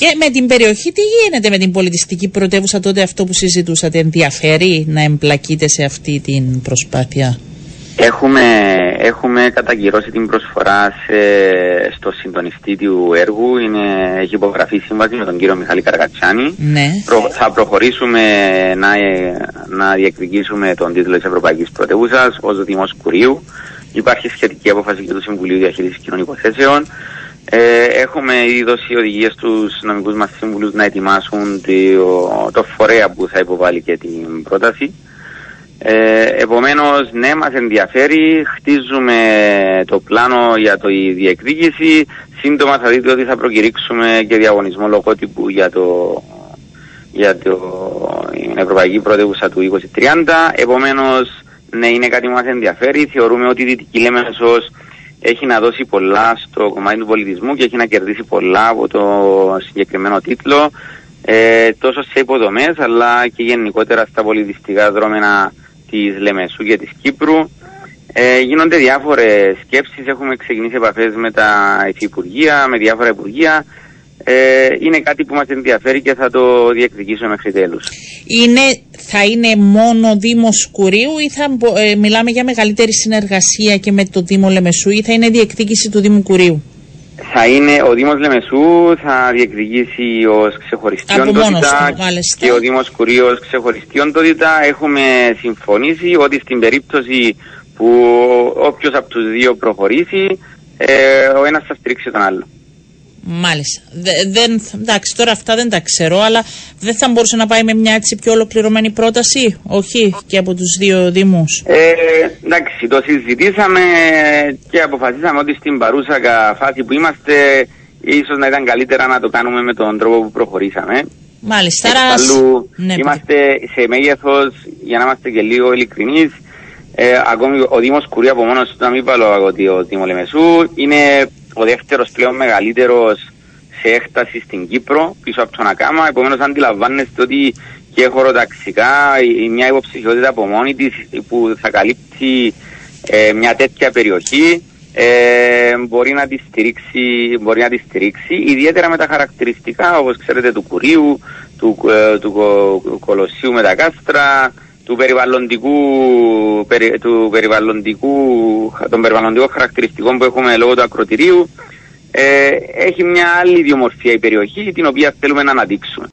Και με την περιοχή τι γίνεται με την πολιτιστική πρωτεύουσα τότε αυτό που συζητούσατε ενδιαφέρει να εμπλακείτε σε αυτή την προσπάθεια; Έχουμε, έχουμε κατακυρώσει την προσφορά σε, στο συντονιστή του έργου. Είναι, έχει υπογραφεί σύμβαση με τον κύριο Μιχάλη Καρακατσάνη. Ναι. θα προχωρήσουμε να, να διεκδικήσουμε τον τίτλο της Ευρωπαϊκής Πρωτεύουσας ως Δήμος Κουρίου. Υπάρχει σχετική απόφαση και του Συμβουλίου Διαχείρισης Κοινωνικών Θέσεων. Ε, έχουμε ήδη δώσει οδηγίες στους νομικούς μας σύμβουλους να ετοιμάσουν το, το φορέα που θα υποβάλει και την πρόταση. Ε, επομένως, ναι, μας ενδιαφέρει, χτίζουμε το πλάνο για το η διεκδίκηση. Σύντομα θα δείτε ότι θα προκηρύξουμε και διαγωνισμό λογότυπου για το για το, την Ευρωπαϊκή Πρωτεύουσα του 2030. Επομένως, ναι, είναι κάτι που μας ενδιαφέρει. Θεωρούμε ότι η Δυτική Λέμεσος έχει να δώσει πολλά στο κομμάτι του πολιτισμού και έχει να κερδίσει πολλά από το συγκεκριμένο τίτλο. Ε, τόσο σε υποδομές αλλά και γενικότερα στα πολιτιστικά δρόμενα της Λεμεσού και της Κύπρου. Ε, γίνονται διάφορες σκέψεις, έχουμε ξεκινήσει επαφές με τα υφυπουργεία, με διάφορα υπουργεία. Ε, είναι κάτι που μας ενδιαφέρει και θα το διεκδικήσουμε μέχρι τέλους. Είναι, θα είναι μόνο Δήμος Κουρίου ή θα ε, μιλάμε για μεγαλύτερη συνεργασία και με το Δήμο Λεμεσού ή θα είναι διεκδίκηση του Δήμου Κουρίου; Θα είναι ο Δήμος Λεμεσού θα διεκδικήσει ως ξεχωριστή οντότητα και ο Δήμος Κουρίου ως ξεχωριστή οντότητα. Έχουμε συμφωνήσει ότι στην περίπτωση που όποιος από τους δύο προχωρήσει ε, ο ένας θα στηρίξει τον άλλο. Μάλιστα. δεν, εντάξει, τώρα αυτά δεν τα ξέρω, αλλά δεν θα μπορούσε να πάει με μια έτσι πιο ολοκληρωμένη πρόταση, όχι, και από τους δύο δήμους; Ε, εντάξει, το συζητήσαμε και αποφασίσαμε ότι στην παρούσα φάση που είμαστε, ίσως να ήταν καλύτερα να το κάνουμε με τον τρόπο που προχωρήσαμε. Μάλιστα, άρα... Ναι, είμαστε σε μέγεθος, για να είμαστε και λίγο ειλικρινείς, ε, ακόμη ο Δήμος Κουρί από μόνος του, να μην πάω ότι ο Δήμο Λεμεσού, είναι ο δεύτερος πλέον μεγαλύτερος σε έκταση στην Κύπρο, πίσω από τον Ακάμα. Επομένως, αντιλαμβάνεστε ότι και χωροταξικά η μια υποψηφιότητα από μόνη της που θα καλύπτει ε, μια τέτοια περιοχή ε, μπορεί, να τη στηρίξει, μπορεί να τη στηρίξει, ιδιαίτερα με τα χαρακτηριστικά όπως ξέρετε του Κουρίου, του, ε, του, του Κολοσσίου με τα κάστρα, του περιβαλλοντικού, του περιβαλλοντικού, των περιβαλλοντικών χαρακτηριστικών που έχουμε λόγω του ακροτηρίου, ε, έχει μια άλλη ιδιομορφία η περιοχή την οποία θέλουμε να αναδείξουμε.